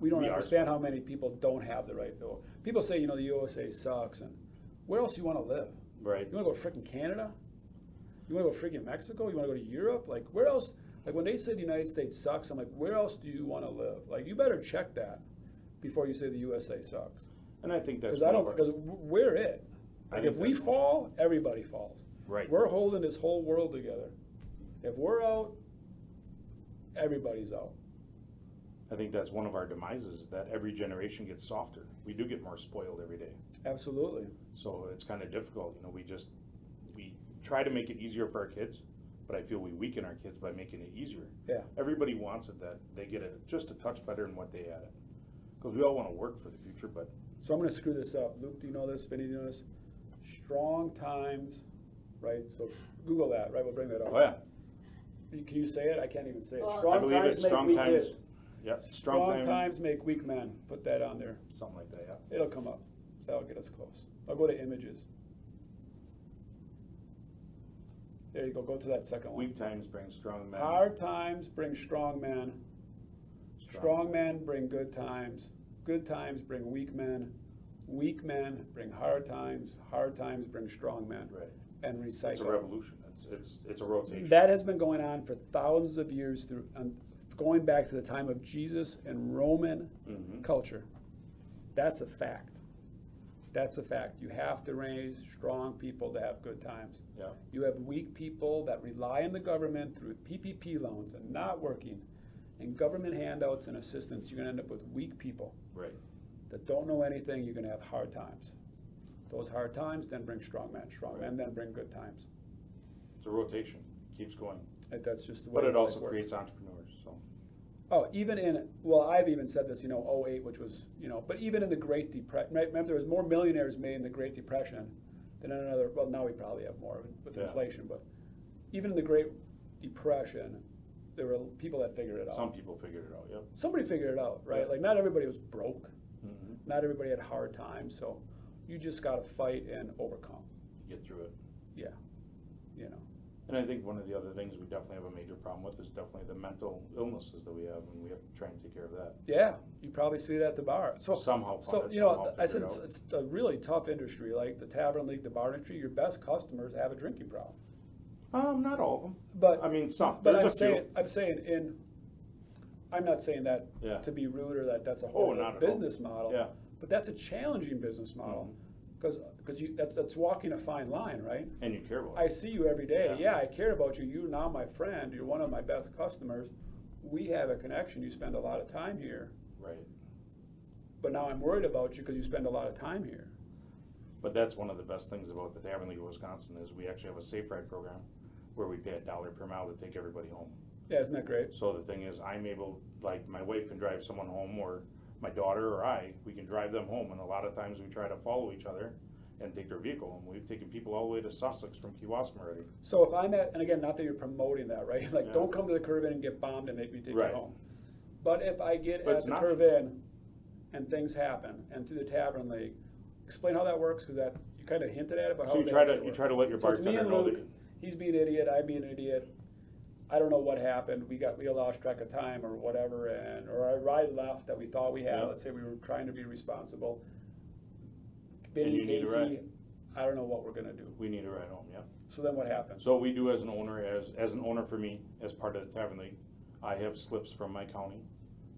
we don't We understand how many people don't have the right to vote. People say, you know, the USA sucks, and where else do you want to live? Right. You want to go to freaking Canada? You want to go to freaking Mexico? You want to go to Europe? Like, where else? Like, when they say the United States sucks, I'm like, where else do you want to live? Like, you better check that before you say the USA sucks. And I think that's Because I don't, because we're it. Like, if we fall, everybody falls. Right. We're holding this whole world together. If we're out, everybody's out. I think that's one of our demises, that every generation gets softer. We do get more spoiled every day. Absolutely. So it's kind of difficult, you know, we just, we try to make it easier for our kids, but I feel we weaken our kids by making it easier. Yeah. Everybody wants it that they get it just a touch better than what they had it. Because we all want to work for the future, but So I'm going to screw this up. Luke, do you know this? Vinny, do you know this? Strong times, right? So Google that, right? We'll bring that up. oh yeah, Can you say it? I can't even say it. Well- Strong I believe times it's make strong weak times. kids. yeah, Strong, strong time, times make weak men. Put that on there. something like that. Yeah. It'll come up. That'll get us close. I'll go to images. There you go. Go to that second one. Weak times bring strong men. Hard times bring strong men. Strong men bring good times. Good times bring weak men. Weak men bring hard times. Hard times bring strong men. Right. And recycle. It's a revolution. It's it's it's a rotation. That has been going on for thousands of years through, um, going back to the time of Jesus and Roman Mhm. culture. That's a fact. That's a fact. You have to raise strong people to have good times. Yeah. You have weak people that rely on the government through PPP loans and not working, and government handouts and assistance. You're gonna end up with weak people Right. that don't know anything. You're gonna have hard times. Those hard times then bring strong men. Strong men then bring good times. It's a rotation. It keeps going. And That's just the way. But it life also works. creates entrepreneurs. Oh, even in, well, I've even said this, you know, '08, which was, you know, but even in the Great Depression, remember there was more millionaires made in the Great Depression than in another, well, now we probably have more with Yeah. inflation, but even in the Great Depression, there were people that figured it out. some people figured it out. Yep. Somebody figured it out, right? Like, not everybody was broke, hmm not everybody had hard times, so you just gotta fight and overcome, Get through it. yeah, you know. And I think one of the other things we definitely have a major problem with is definitely the mental illnesses that we have, and we have to try and take care of that. Yeah, you probably see it at the bar. So Somehow So you know, I said it's, it's a really tough industry, like the tavern league, the bar industry. Your best customers have a drinking problem, Um, not all of them. but I mean, some. but There's I'm a few. saying I'm saying in. I'm not saying that Yeah. to be rude or that that's a Oh, not business model. Yeah. But that's a challenging business model Mhm. Because because you that's that's walking a fine line, right? And you care about I see you every day. Yeah. Yeah. I care about you. You're now my friend. You're one of my best customers. We have a connection. You spend a lot of time here, Right. but now I'm worried about you because you spend a lot of time here. But that's one of the best things about the Tavern League of Wisconsin is we actually have a safe ride program where we pay a dollar per mile to take everybody home. Yeah, isn't that great? So the thing is, I'm able, like, my wife can drive someone home, or my daughter or I, we can drive them home. And a lot of times we try to follow each other and take their vehicle. And we've taken people all the way to Sussex from Kewaskum already. So if I'm at, and again, not that you're promoting that, right? Like, Yeah. don't come to the Curve Inn and get bombed and make me take Right. you home. But if I get But at the curve option. in and things happen, and through the tavern league, explain how that works, because that, you kind of hinted at it, but how So you try to, you work? try to let your So bartender know Luke, that. he's being an idiot, I'm being an idiot. I don't know what happened, we got, we lost track of time or whatever, and, or our ride left that we thought we had, Yeah. let's say we were trying to be responsible. And Benny, you need a ride. I don't know what we're gonna do. We need a ride home, yeah. So then what happens? So we do as an owner, as, as an owner for me, as part of the Tavern League, I have slips from my county.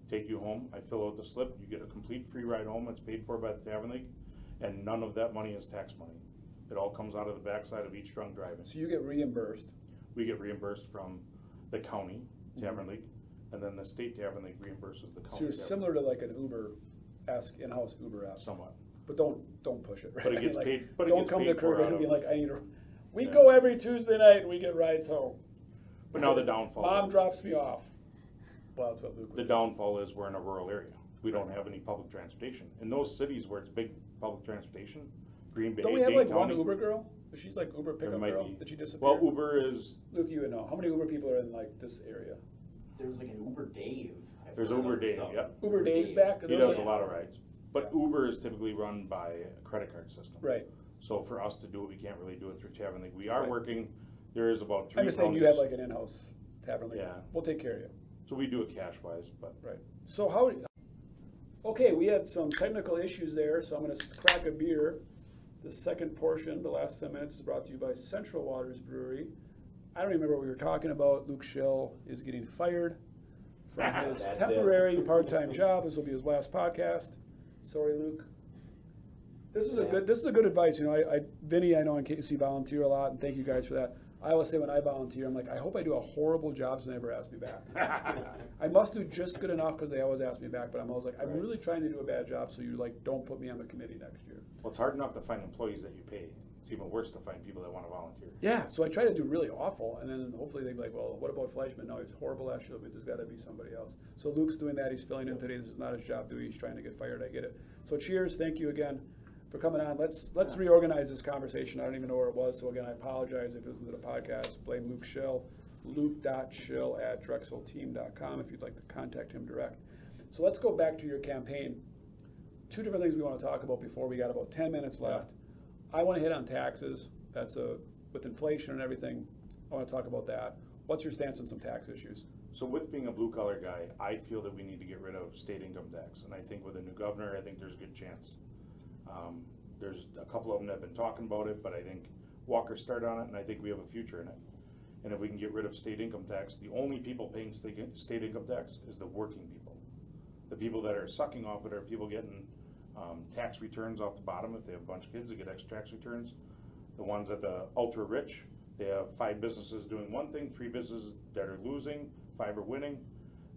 Take you home, I fill out the slip, you get a complete free ride home, it's paid for by the Tavern League, and none of that money is tax money. It all comes out of the backside of each drunk driving. So you get reimbursed. We get reimbursed from the county Tavern mhm. League, and then the state Tavern League reimburses the county. So you're Tavern similar to like an Uber, ask in-house League, Uber-esque, Somewhat. but don't, don't push it, right? But it I mean, gets like, paid- but it Don't gets come to paid for out and be of- like, I need a, we Yeah. go every Tuesday night and we get rides home. But now the downfall. Mom drops me off. Well, that's what Luke The would. downfall is we're in a rural area. We don't have any public transportation. In those cities where it's big public transportation, Green Bay, Don't we have like one County. Uber girl? She's like Uber pickup might girl. be- Did she disappear? Well, Uber is, Luke, you would know. How many Uber people are in like this area? There's like an Uber Dave. I've There's heard Uber of Dave, some. yep. Uber Dave's back? Are he those does a like- lot of rides. But Uber is typically run by a credit card system. Right. So for us to do it, we can't really do it through Tavern League. We are Right. working, there is about three I'm just saying you have counties. like an in-house tavern. Like, Yeah. We'll take care of you. So we do it cash wise, but Right. So how, Okay, we had some technical issues there, so I'm gonna crack a beer. The second portion, the last ten minutes, is brought to you by Central Waters Brewery. I don't remember what we were talking about. Luke Schill is getting fired from his That's it. temporary part-time job. This will be his last podcast. Sorry, Luke. This is a good. This is a good advice. You know, I, I Vinny, I know and Casey volunteer a lot, and thank you guys for that. I always say when I volunteer, I'm like, I hope I do a horrible job so they never ask me back. I must do just good enough because they always ask me back, but I'm always like, I'm Right. really trying to do a bad job, so you like don't put me on the committee next year. Well, it's hard enough to find employees that you pay. It's even worse to find people that wanna volunteer. Yeah, so I try to do really awful, and then hopefully they'd be like, well, what about Fleischman? No, he's horrible last year, but there's got to be somebody else. So Luke's doing that. He's filling in today. This is not his job duty. He's trying to get fired. I get it. So cheers. Thank you again for coming on. Let's let's reorganize this conversation. I don't even know where it was. So again, I apologize if it was the podcast. Blame Luke Schill. Luke.schill at drexelteam.com if you'd like to contact him direct. So let's go back to your campaign. Two different things we want to talk about before we got about 10 minutes left. I want to hit on taxes. That's a, with inflation and everything, I want to talk about that. What's your stance on some tax issues? So with being a blue collar guy, I feel that we need to get rid of state income tax, and I think with a new governor, I think there's a good chance. Um, there's a couple of them that have been talking about it, but I think Walker started on it, and I think we have a future in it. And if we can get rid of state income tax, the only people paying state, income tax is the working people. The people that are sucking off it are people getting, um, tax returns off the bottom, if they have a bunch of kids, they get extra tax returns. The ones that the ultra rich, they have five businesses doing one thing, three businesses that are losing, five are winning.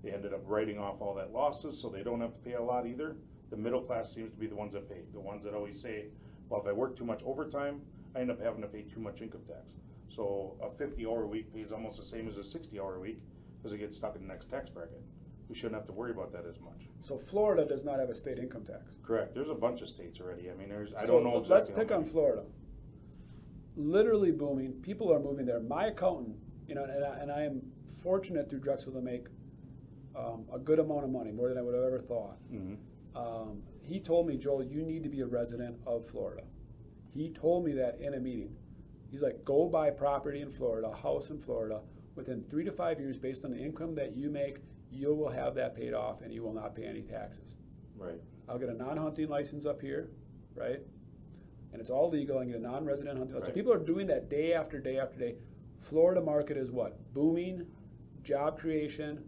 They ended up writing off all that losses, so they don't have to pay a lot either. The middle class seems to be the ones that pay, the ones that always say, well, if I work too much overtime, I end up having to pay too much income tax. So a fifty hour week pays almost the same as a sixty hour week, because it gets stuck in the next tax bracket. We shouldn't have to worry about that as much. So Florida does not have a state income tax. Correct, there's a bunch of states already, I mean, there's, I So don't know exactly. Let's how pick on many. Florida. Literally booming. People are moving there. My accountant, you know, and I, and I am fortunate through Drexel to make um, a good amount of money, more than I would have ever thought. Mhm. Um, he told me, Joel, you need to be a resident of Florida. He told me that in a meeting. He's like, go buy property in Florida, a house in Florida. Within three to five years, based on the income that you make, you will have that paid off and you will not pay any taxes. Right, I'll get a non-hunting license up here, right? And it's all legal. I get a non-resident hunting license. So people are doing that day after day after day. Florida market is what? Booming, job creation.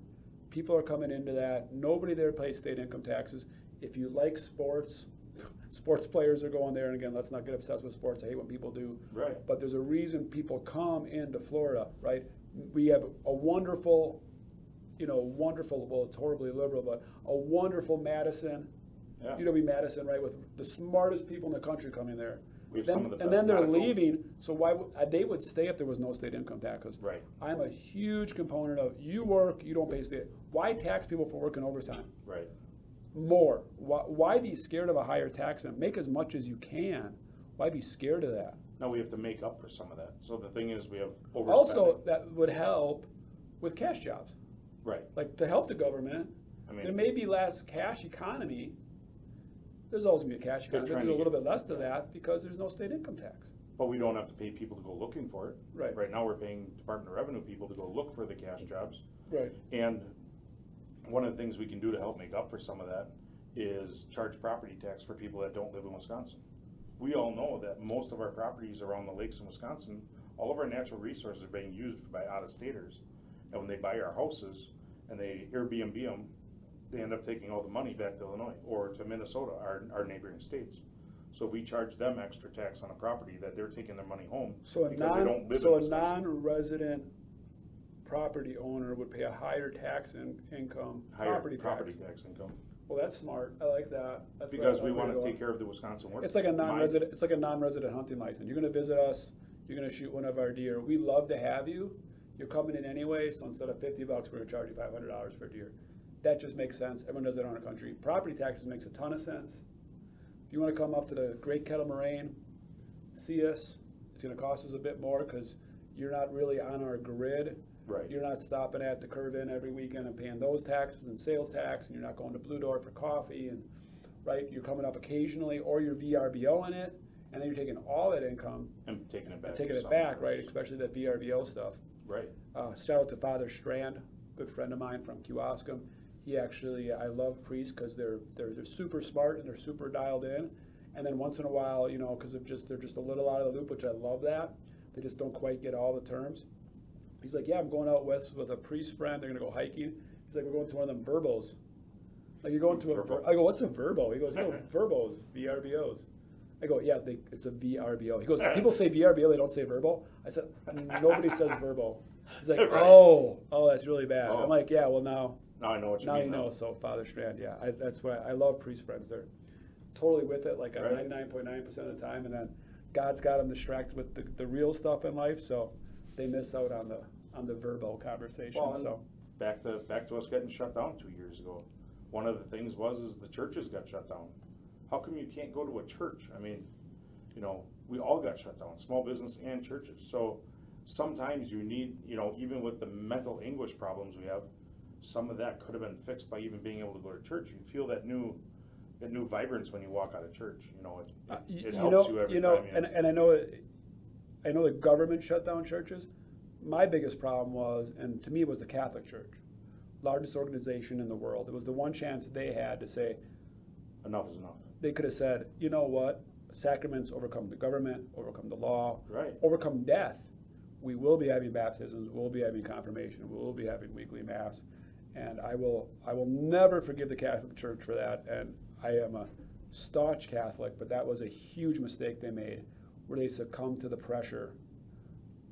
People are coming into that. Nobody there pays state income taxes. If you like sports, sports players are going there. And again, let's not get obsessed with sports. I hate when people do. right. But there's a reason people come into Florida, right? We have a wonderful, you know, wonderful, well, it's horribly liberal, but a wonderful Madison, Yeah. UW Madison, right, with the smartest people in the country coming there. We have Then- some of the And then they're medical- leaving, so why, would- uh, they would stay if there was no state income tax. 'cause Right. I'm a huge component of, you work, you don't pay state. Why tax people for working overtime? Right. More. Why, why be scared of a higher tax and make as much as you can? Why be scared of that? Now we have to make up for some of that. So the thing is, we have overspending. Also, that would help with cash jobs. Right. Like to help the government, I mean- there may be less cash economy. There's always gonna be a cash economy. There's a little bit less to that because there's no state income tax. But we don't have to pay people to go looking for it. Right. Right now, we're paying Department of Revenue people to go look for the cash jobs. Right. And one of the things we can do to help make up for some of that is charge property tax for people that don't live in Wisconsin. We all know that most of our properties around the lakes in Wisconsin, all of our natural resources are being used by out-of-staters. And when they buy our houses and they Airbnb them, they end up taking all the money back to Illinois or to Minnesota, our, our neighboring states. So if we charge them extra tax on a property, that they're taking their money home So a because they don't non, live so in a Wisconsin. non-resident property owner would pay a higher tax in, income, Higher property tax. property tax income. Well, that's smart. I like that. That's what Because we I'm wanna go. take care of the Wisconsin work. It's like a non-resident, it's like a non-resident hunting license. You're gonna visit us, you're gonna shoot one of our deer. We love to have you. You're coming in anyway, so instead of fifty bucks, we're gonna charge you five hundred dollars for a deer. That just makes sense. Everyone does that around the country. Property taxes makes a ton of sense. If you wanna come up to the Great Kettle Moraine, see us. It's gonna cost us a bit more, cause you're not really on our grid. Right. You're not stopping at the Curve Inn every weekend and paying those taxes and sales tax, and you're not going to Blue Door for coffee, and, right, you're coming up occasionally, or you're VRBO in it, and then you're taking all that income, And taking it back. and taking it back, right, especially that VRBO stuff. Right, Uh, shout out to Father Strand, good friend of mine from Kewaskum. he actually, I love priests because they're, they're, they're super smart and they're super dialed in. And then once in a while, you know, because of just, they're just a little out of the loop, which I love that. They just don't quite get all the terms. He's like, yeah, I'm going out west with a priest friend. They're gonna go hiking. He's like, we're going to one of them verbos. Like you're going to a. Ver-. Verbo. I go, what's a verbo? He goes, no, verbos, VRBOs. I go, yeah, they, it's a VRBO. He goes, people say VRBO, they don't say verbo. I said, nobody says verbo. He's like, Right. oh, oh, that's really bad. Oh. I'm like, yeah, well now, Now I know what you now mean. you know. So Father Strand, yeah, I, that's why I love priest friends. They're totally with it, like Right. ninety nine point nine percent of the time, and then God's got them distracted with the, the real stuff in life, so they miss out on the on the verbal conversation. Well, and so back to back to us getting shut down two years ago. One of the things was is the churches got shut down. How come you can't go to a church? I mean, you know, we all got shut down, small business and churches. So sometimes you need, you know, even with the mental anguish problems we have, some of that could have been fixed by even being able to go to church. You feel that new that new vibrance when you walk out of church. You know, it, Uh, it, it you helps know, you every you know, time. you- and, and I know, it- I know the government shut down churches. My biggest problem was, and to me, it was the Catholic Church, largest organization in the world. It was the one chance they had to say enough is enough. they could have said, you know what, sacraments overcome the government, overcome the law, Right. overcome death. We will be having baptisms, we'll be having confirmation, we will be having weekly mass, and I will, I will never forgive the Catholic Church for that. And I am a staunch Catholic, but that was a huge mistake they made, where they succumbed to the pressure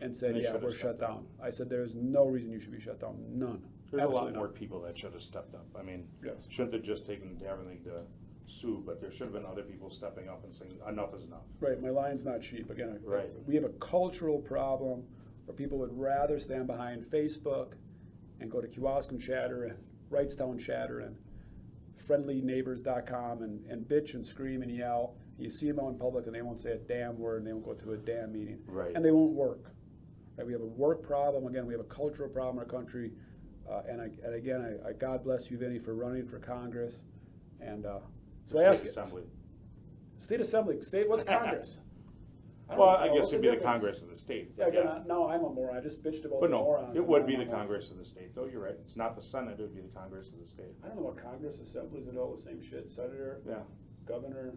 and said, they "Yeah, should have we're stepped shut down." I said, "There's no reason you should be shut down, none." There's a lot more people that should have stepped up. I mean, Yes. shouldn't have just taken everything to sue, but there should have been other people stepping up and saying, enough is enough. Right, my lion's not sheep. Again, I- Right. we have a cultural problem where people would rather stand behind Facebook and go to Kewaskum Chatter and Wrightstown Chatter and friendlyneighbors.com and, and bitch and scream and yell. You see them out in public and they won't say a damn word and they won't go to a damn meeting. Right. And they won't work. Right, we have a work problem. Again, we have a cultural problem in our country. Uh, and, I, and again, I, I God bless you, Vinny, for running for Congress. And uh, so I ask Assembly. State Assembly, state, what's Congress? don't Well. I guess it'd be the difference? Congress of the state. Yeah, again, I- no, I'm a moron, I just bitched about But no, morons. it would be the. Congress of the state, though, you're right. It's not the Senate, it would be the Congress of the state. I don't know what Congress, assemblies, and all the same shit, senator, Yeah. governor,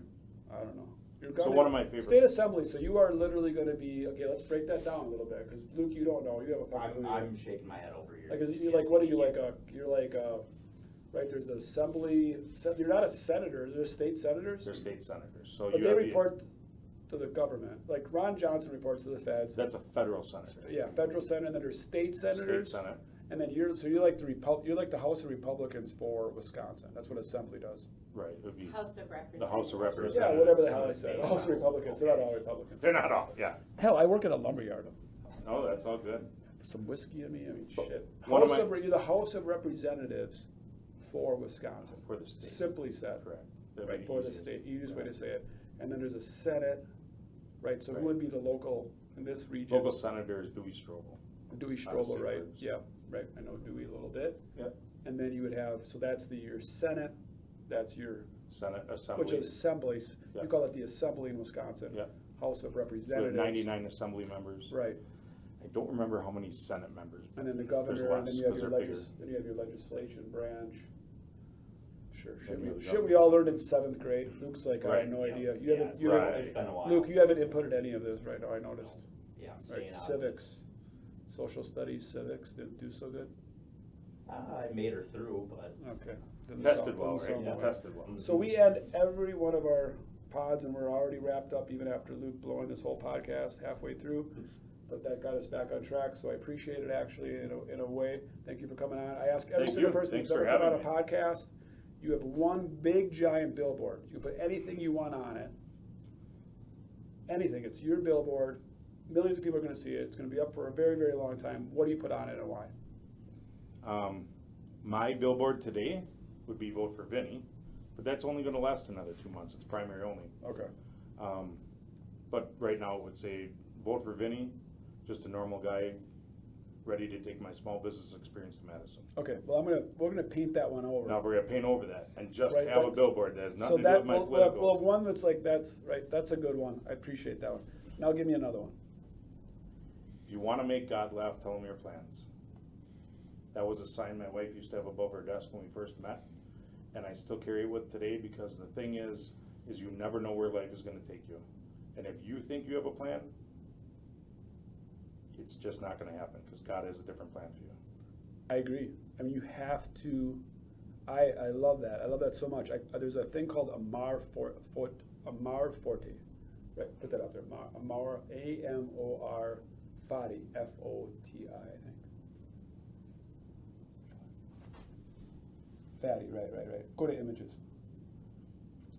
I don't know. You're So governor- one of my favorite- State assembly, so you are literally gonna be, okay, let's break that down a little bit, cause Luke, you don't know, you have a fucking I'm. I'm shaking my head over here. Like, is it, you Can't like, what are you, like a, you're like a, right, there's the assembly, se- you're not a senator, there's state senators? They're state senators, so But you they have the, report to the government, like Ron Johnson reports to the feds. that's a federal senator. Yeah, federal senator, and then there's state senators. State senate, And then you're, so you're like the Repub, you're like the House of Republicans for Wisconsin, that's what Assembly does. right, it would be, House of Representatives. The House of Representatives. Yeah, whatever the hell I say. said, House of House. Republicans, they're not all Republicans. they're not all, yeah. Hell, I work at a lumberyard, No, that's all good. some whiskey in me, I mean, But shit. one of House my- of, Re- you're the House of Representatives for Wisconsin, For the state. simply said. Correct. That'd be Right, for the easiest. state, easiest way to say it. And then there's a Senate, right, so who Right. would be the local, in this region? Local senator is Duey Stroebel. Duey out of Stroebel, right, Louis. yeah, right, I know Duey a little bit. Yep. And then you would have, so that's the, your Senate, that's your, Senate Assembly. which is assemblies, you call it the Assembly in Wisconsin. Yeah. House of We have Representatives. ninety-nine assembly members. Right, I don't remember how many senate members. but and then the there's governor, and then less, you have 'cause your they're legis, then you have your legislation branch. Sure, should we, have shit we all learned in seventh grade, Luke's like, I have no Yeah. idea, you Yeah, haven't, it's you been- haven't. It's been a while. Luke, you haven't inputted any of this right now, I noticed. Yeah, I'm Right, staying out. civics, social studies, civics, didn't do so good, Uh, I made her through, but okay. Didn't Tested sound- well, didn't right? sound Yeah, well. tested well. So we end every one of our pods, and we're already wrapped up even after Luke blowing this whole podcast halfway through. But that got us back on track, so I appreciate it actually in a, in a way. Thank you for coming on. I ask every Thank single you. person Thanks who's ever for come on a having podcast, you have one big giant billboard. You can put anything you want on it. Anything. It's your billboard. Millions of people are gonna see it. It's gonna be up for a very, very long time. What do you put on it and why? Um, my billboard today would be vote for Vinny, but that's only gonna last another two months. It's primary only. Okay. Um, but right now it would say vote for Vinny, just a normal guy, ready to take my small business experience to Madison. Okay, well, I'm gonna, we're gonna paint that one over. Now we're gonna paint over that and just Right, have a that's- billboard that has So nothing to do that, with my well, well, well, political. one that's like, that's, right, that's a good one, I appreciate that one. Now give me another one. If you wanna make God laugh, tell him your plans. That was a sign my wife used to have above her desk when we first met, and I still carry it with today because the thing is, is you never know where life is gonna take you. And if you think you have a plan, it's just not gonna happen, cause God has a different plan for you. I agree. I mean, you have to. I, I love that. I love that so much. I, uh, there's a thing called Amor for, for Amor Fati. Right, put that up there. Amor, Amor A M O R Fati F O T I. I think. Fatty. Right, right, right. Go to images.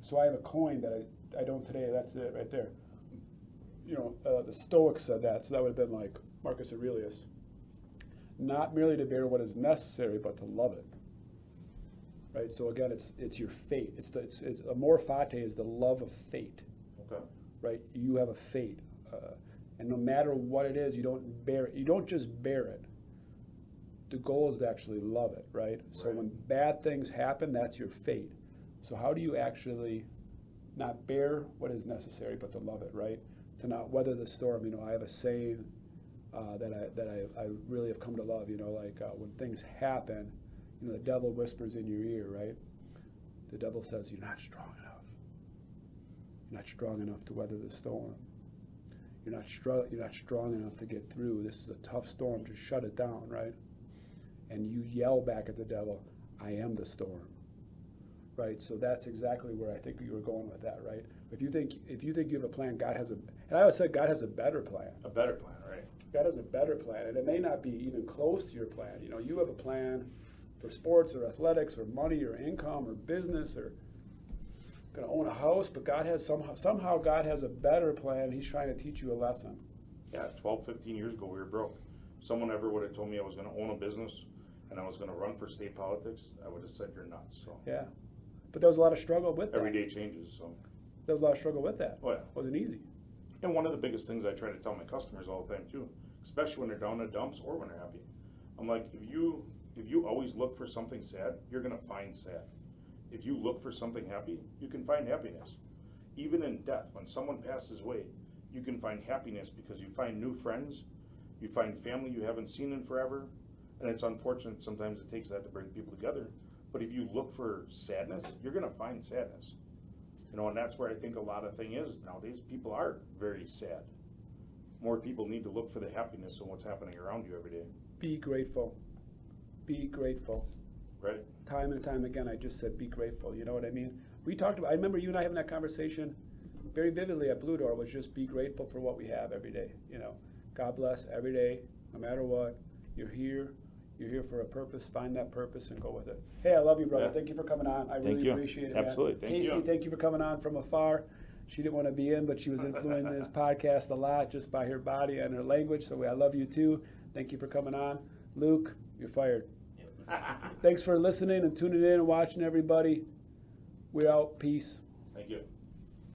So I have a coin that I, I don't today. That's it right there. You know, uh, the Stoics said that, so that would have been like Marcus Aurelius not merely to bear what is necessary, but to love it. Right. So again, it's it's your fate. It's the it's, it's amor fati is the love of fate. Okay. Right. You have a fate, uh, and no matter what it is, you don't bear it. You don't just bear it. The goal is to actually love it. Right. So when bad things happen, that's your fate. So how do you actually not bear what is necessary, but to love it? Right. To not weather the storm. You know, I have a saying uh, that I that I, I really have come to love. You know, like uh, when things happen, you know, the devil whispers in your ear, right? The devil says you're not strong enough. You're not strong enough to weather the storm. You're not strong. You're not strong enough to get through. This is a tough storm. Just shut it down, right? And you yell back at the devil, "I am the storm." Right. So that's exactly where I think you were going with that, right? If you think if you think you have a plan, God has a, and I always said God has a better plan. A better plan, right? God has a better plan, and it may not be even close to your plan. You know, you have a plan for sports or athletics or money or income or business or going to own a house, but God has somehow somehow God has a better plan. He's trying to teach you a lesson. Yeah, 12, 15 years ago, we were broke. If someone ever would have told me I was gonna own a business and I was gonna run for state politics, I would have said you're nuts, so. Yeah, but there was a lot of struggle with that. Every day changes, so. There was a lot of struggle with that. Oh, yeah. wasn't easy. And one of the biggest things I try to tell my customers all the time too, especially when they're down in the dumps or when they're happy. I'm like, if you, if you always look for something sad, you're gonna find sad. If you look for something happy, you can find happiness. Even in death, when someone passes away, you can find happiness because you find new friends, you find family you haven't seen in forever. And it's unfortunate, sometimes it takes that to bring people together. But if you look for sadness, you're gonna find sadness. You know, and that's where I think a lot of thing is nowadays, people are very sad. More people need to look for the happiness in what's happening around you every day, Be grateful. Be grateful. Right? time and time again, I just said, be grateful. You know what I mean? We talked about, I remember you and I having that conversation very vividly at Blue Door was just be grateful for what we have every day. You know, God bless every day, no matter what. You're here. You're here for a purpose. Find that purpose and go with it. Hey, I love you, brother. Yeah. Thank you for coming on. I Thank really you. appreciate it. man. Absolutely. Thank Casey, you. thank you for coming on from afar. She didn't want to be in, but she was influencing this podcast a lot just by her body and her language. So I love you too. Thank you for coming on. Luke, you're fired. Thanks for listening and tuning in and watching, everybody. We're out. Peace.